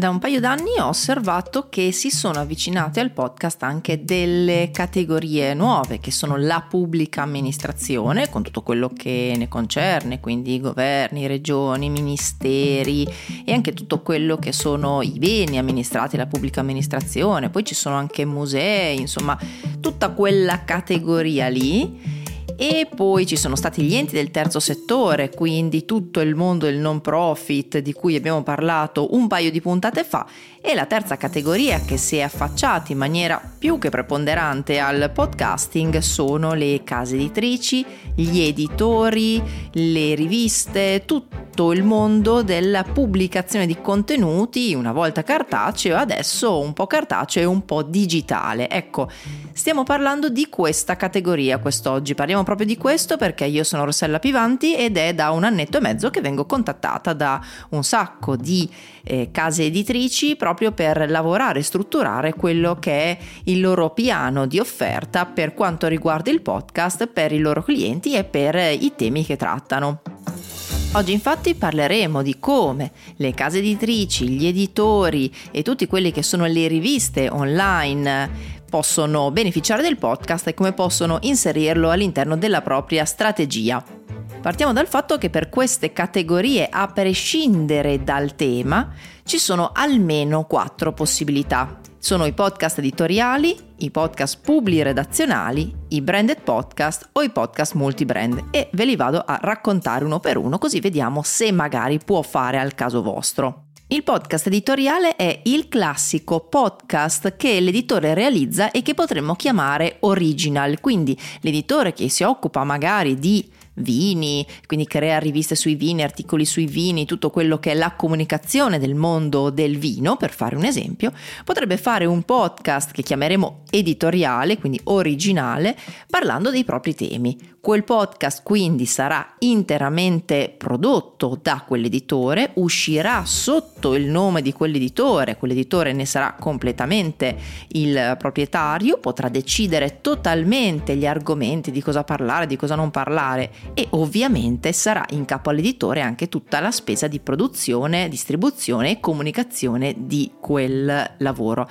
Da un paio d'anni ho osservato che si sono avvicinate al podcast anche delle categorie nuove, che sono la pubblica amministrazione, con tutto quello che ne concerne, quindi governi, regioni, ministeri e anche tutto quello che sono i beni amministrati dalla pubblica amministrazione. Poi ci sono anche musei, insomma, tutta quella categoria lì e poi ci sono stati gli enti del terzo settore, quindi tutto il mondo del non profit di cui abbiamo parlato un paio di puntate fa e la terza categoria che si è affacciata in maniera più che preponderante al podcasting sono le case editrici, gli editori, le riviste, tutto il mondo della pubblicazione di contenuti, una volta cartaceo, adesso un po' cartaceo e un po' digitale. Ecco, stiamo parlando di questa categoria quest'oggi, parliamo proprio di questo perché io sono Rossella Pivanti ed è da un annetto e mezzo che vengo contattata da un sacco di eh, case editrici proprio per lavorare e strutturare quello che è il loro piano di offerta per quanto riguarda il podcast per i loro clienti e per i temi che trattano. Oggi infatti parleremo di come le case editrici, gli editori e tutti quelli che sono le riviste online possono beneficiare del podcast e come possono inserirlo all'interno della propria strategia. Partiamo dal fatto che per queste categorie, a prescindere dal tema, ci sono almeno quattro possibilità. Sono i podcast editoriali, i podcast pubblici redazionali, i branded podcast o i podcast multibrand e ve li vado a raccontare uno per uno così vediamo se magari può fare al caso vostro. Il podcast editoriale è il classico podcast che l'editore realizza e che potremmo chiamare original, quindi l'editore che si occupa magari di vini, quindi crea riviste sui vini, articoli sui vini, tutto quello che è la comunicazione del mondo del vino, per fare un esempio, potrebbe fare un podcast che chiameremo editoriale, quindi originale, parlando dei propri temi. Quel podcast quindi sarà interamente prodotto da quell'editore, uscirà sotto il nome di quell'editore, quell'editore ne sarà completamente il proprietario, potrà decidere totalmente gli argomenti di cosa parlare, di cosa non parlare e ovviamente sarà in capo all'editore anche tutta la spesa di produzione, distribuzione e comunicazione di quel lavoro.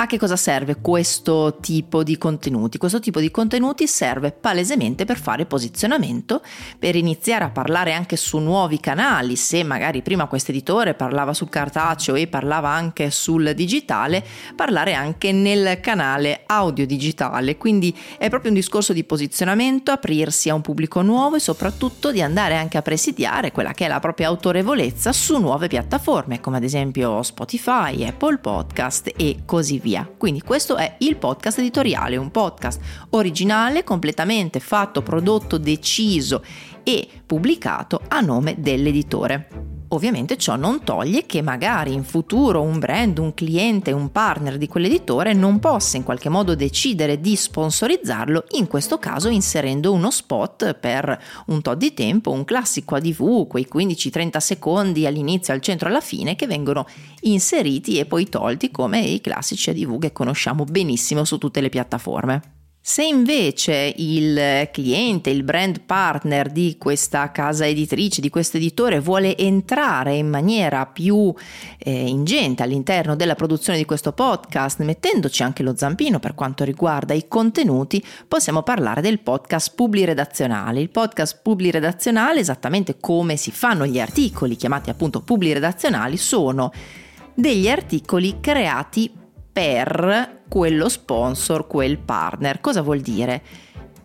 A che cosa serve questo tipo di contenuti? Questo tipo di contenuti serve palesemente per fare posizionamento, per iniziare a parlare anche su nuovi canali, se magari prima questo editore parlava sul cartaceo e parlava anche sul digitale, parlare anche nel canale audio digitale. Quindi è proprio un discorso di posizionamento, aprirsi a un pubblico nuovo e soprattutto di andare anche a presidiare quella che è la propria autorevolezza su nuove piattaforme, come ad esempio Spotify, Apple Podcast e così via via. Quindi questo è il podcast editoriale, un podcast originale, completamente fatto, prodotto, deciso e pubblicato a nome dell'editore. Ovviamente ciò non toglie che magari in futuro un brand, un cliente, un partner di quell'editore non possa in qualche modo decidere di sponsorizzarlo, in questo caso inserendo uno spot per un tot di tempo, un classico ADV, quei 15-30 secondi all'inizio, al centro, alla fine, che vengono inseriti e poi tolti come i classici ADV che conosciamo benissimo su tutte le piattaforme. Se invece il cliente, il brand partner di questa casa editrice, di questo editore vuole entrare in maniera più eh, ingente all'interno della produzione di questo podcast, mettendoci anche lo zampino per quanto riguarda i contenuti, possiamo parlare del podcast publiredazionale. Il podcast publiredazionale, esattamente come si fanno gli articoli chiamati appunto publiredazionali, sono degli articoli creati per quello sponsor, quel partner. Cosa vuol dire?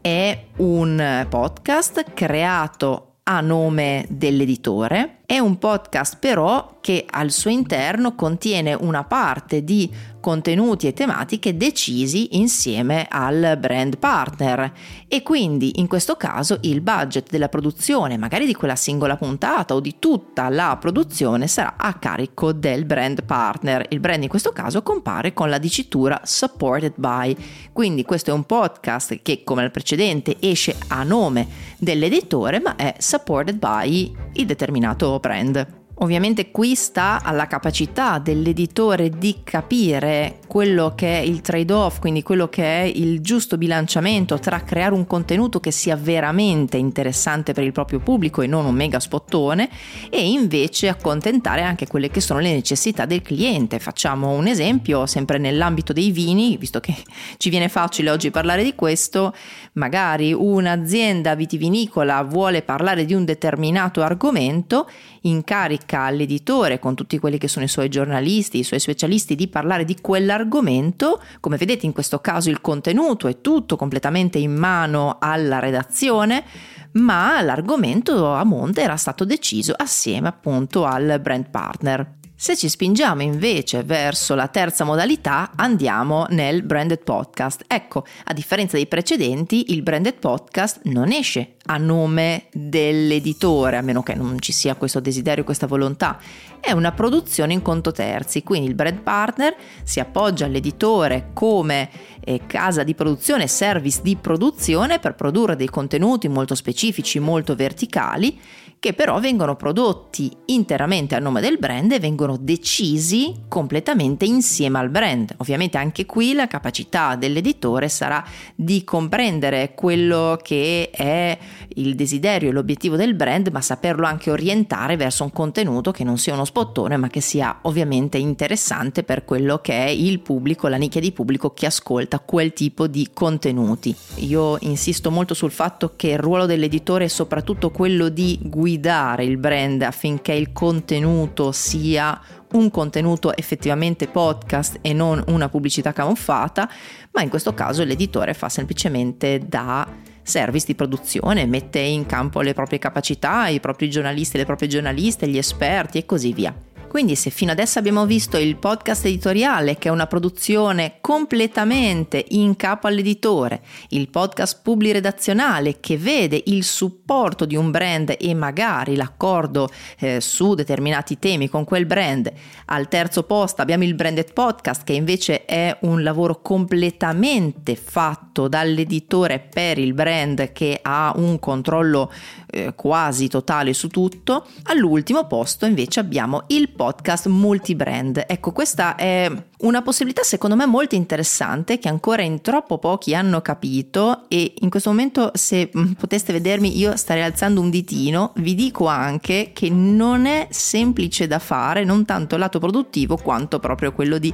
È un podcast creato a nome dell'editore. È un podcast però che al suo interno contiene una parte di contenuti e tematiche decisi insieme al brand partner e quindi in questo caso il budget della produzione, magari di quella singola puntata o di tutta la produzione sarà a carico del brand partner. Il brand in questo caso compare con la dicitura supported by. Quindi questo è un podcast che come il precedente esce a nome dell'editore ma è supported by il determinato brand. Ovviamente qui sta alla capacità dell'editore di capire quello che è il trade-off, quindi quello che è il giusto bilanciamento tra creare un contenuto che sia veramente interessante per il proprio pubblico e non un mega spottone e invece accontentare anche quelle che sono le necessità del cliente. Facciamo un esempio sempre nell'ambito dei vini, visto che ci viene facile oggi parlare di questo, magari un'azienda vitivinicola vuole parlare di un determinato argomento, incarica all'editore con tutti quelli che sono i suoi giornalisti, i suoi specialisti di parlare di quell'argomento. Come vedete in questo caso il contenuto è tutto completamente in mano alla redazione, ma l'argomento a monte era stato deciso assieme appunto al brand partner. Se ci spingiamo invece verso la terza modalità, andiamo nel branded podcast. Ecco, a differenza dei precedenti, il branded podcast non esce a nome dell'editore, a meno che non ci sia questo desiderio, questa volontà. È una produzione in conto terzi, quindi il brand partner si appoggia all'editore come eh, casa di produzione, service di produzione per produrre dei contenuti molto specifici, molto verticali che però vengono prodotti interamente a nome del brand e vengono decisi completamente insieme al brand. Ovviamente anche qui la capacità dell'editore sarà di comprendere quello che è il desiderio e l'obiettivo del brand, ma saperlo anche orientare verso un contenuto che non sia uno spottone, ma che sia ovviamente interessante per quello che è il pubblico, la nicchia di pubblico che ascolta quel tipo di contenuti. Io insisto molto sul fatto che il ruolo dell'editore è soprattutto quello di guidare il brand affinché il contenuto sia un contenuto effettivamente podcast e non una pubblicità camuffata, ma in questo caso l'editore fa semplicemente da service di produzione, mette in campo le proprie capacità, i propri giornalisti, le proprie giornaliste, gli esperti e così via. Quindi se fino adesso abbiamo visto il podcast editoriale, che è una produzione completamente in capo all'editore, il podcast publiredazionale che vede il supporto di un brand e magari l'accordo eh, su determinati temi con quel brand, al terzo posto abbiamo il branded podcast che invece è un lavoro completamente fatto dall'editore per il brand che ha un controllo eh, quasi totale su tutto. All'ultimo posto invece abbiamo il podcast multibrand. Ecco, questa è una possibilità secondo me molto interessante che ancora in troppo pochi hanno capito e in questo momento se mm, poteste vedermi io starei alzando un ditino, vi dico anche che non è semplice da fare, non tanto lato produttivo quanto proprio quello di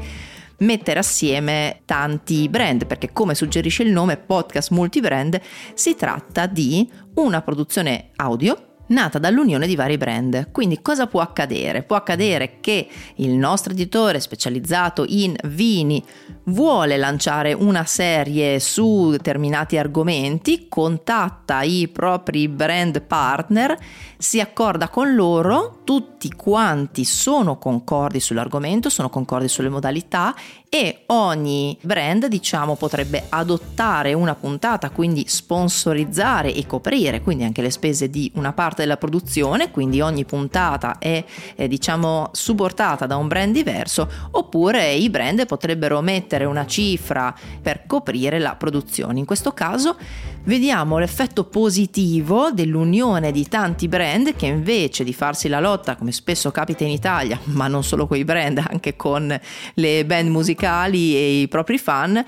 mettere assieme tanti brand, perché come suggerisce il nome podcast multibrand, si tratta di una produzione audio nata dall'unione di vari brand. Quindi cosa può accadere? Può accadere che il nostro editore specializzato in vini vuole lanciare una serie su determinati argomenti, contatta i propri brand partner, si accorda con loro, tutti quanti sono concordi sull'argomento, sono concordi sulle modalità e ogni brand diciamo potrebbe adottare una puntata, quindi sponsorizzare e coprire quindi anche le spese di una parte della produzione, quindi ogni puntata è, è diciamo supportata da un brand diverso, oppure i brand potrebbero mettere una cifra per coprire la produzione. In questo caso vediamo l'effetto positivo dell'unione di tanti brand che invece di farsi la lotta, come spesso capita in Italia, ma non solo con i brand, anche con le band musicali e i propri fan,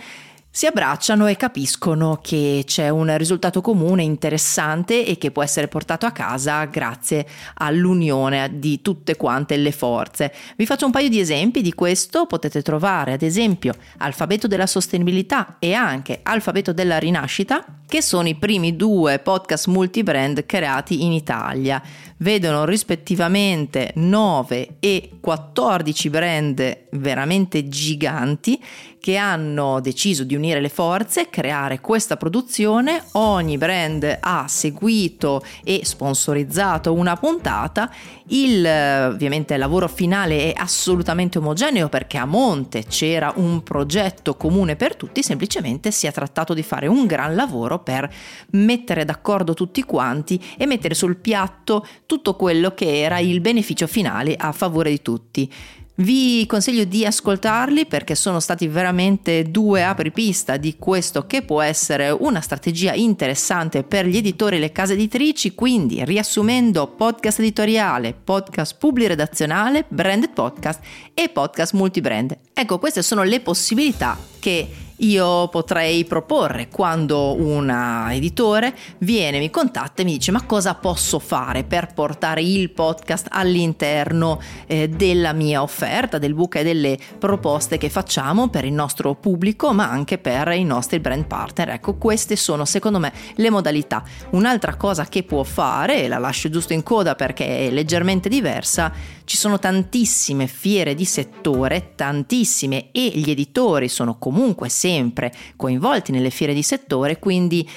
si abbracciano e capiscono che c'è un risultato comune interessante e che può essere portato a casa grazie all'unione di tutte quante le forze. Vi faccio un paio di esempi di questo, potete trovare ad esempio Alfabeto della sostenibilità e anche Alfabeto della rinascita, che sono i primi due podcast multibrand creati in Italia. Vedono rispettivamente 9 e 14 brand veramente giganti che hanno deciso di unire le forze, creare questa produzione. Ogni brand ha seguito e sponsorizzato una puntata. Il ovviamente il lavoro finale è assolutamente omogeneo perché a monte c'era un progetto comune per tutti, semplicemente si è trattato di fare un gran lavoro per mettere d'accordo tutti quanti e mettere sul piatto tutto quello che era il beneficio finale a favore di tutti. Vi consiglio di ascoltarli perché sono stati veramente due apripista di questo che può essere una strategia interessante per gli editori e le case editrici, quindi riassumendo podcast editoriale, podcast publiredazionale, branded podcast e podcast multibrand. Ecco, queste sono le possibilità che io potrei proporre quando un editore viene, mi contatta e mi dice ma cosa posso fare per portare il podcast all'interno eh, della mia offerta, del book e delle proposte che facciamo per il nostro pubblico ma anche per i nostri brand partner. Ecco, queste sono secondo me le modalità. Un'altra cosa che può fare, e la lascio giusto in coda perché è leggermente diversa, ci sono tantissime fiere di settore, tantissime e gli editori sono comunque sempre sempre coinvolti nelle fiere di settore, quindi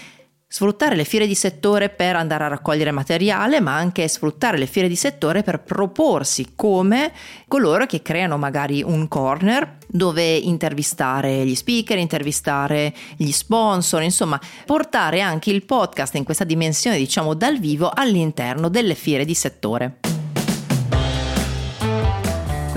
sfruttare le fiere di settore per andare a raccogliere materiale, ma anche sfruttare le fiere di settore per proporsi come coloro che creano magari un corner dove intervistare gli speaker, intervistare gli sponsor, insomma, portare anche il podcast in questa dimensione, diciamo, dal vivo all'interno delle fiere di settore.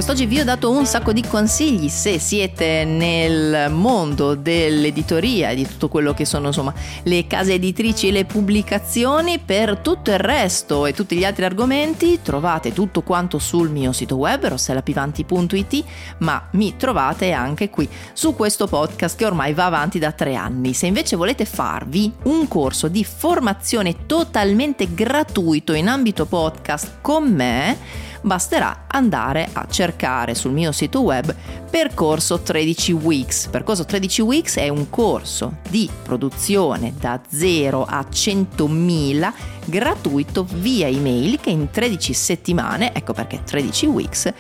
Quest'oggi vi ho dato un sacco di consigli se siete nel mondo dell'editoria e di tutto quello che sono insomma le case editrici e le pubblicazioni. Per tutto il resto e tutti gli altri argomenti trovate tutto quanto sul mio sito web rossellapivanti.it ma mi trovate anche qui su questo podcast che ormai va avanti da tre anni. Se invece volete farvi un corso di formazione totalmente gratuito in ambito podcast con me, basterà andare a cercare sul mio sito web Percorso 13 Weeks. Percorso 13 Weeks è un corso di produzione da 0 a 100.000 gratuito via email che in 13 settimane, ecco perché 13 weeks,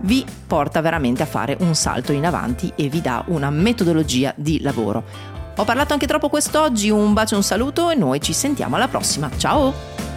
vi porta veramente a fare un salto in avanti e vi dà una metodologia di lavoro. Ho parlato anche troppo quest'oggi, un bacio un saluto e noi ci sentiamo alla prossima. Ciao!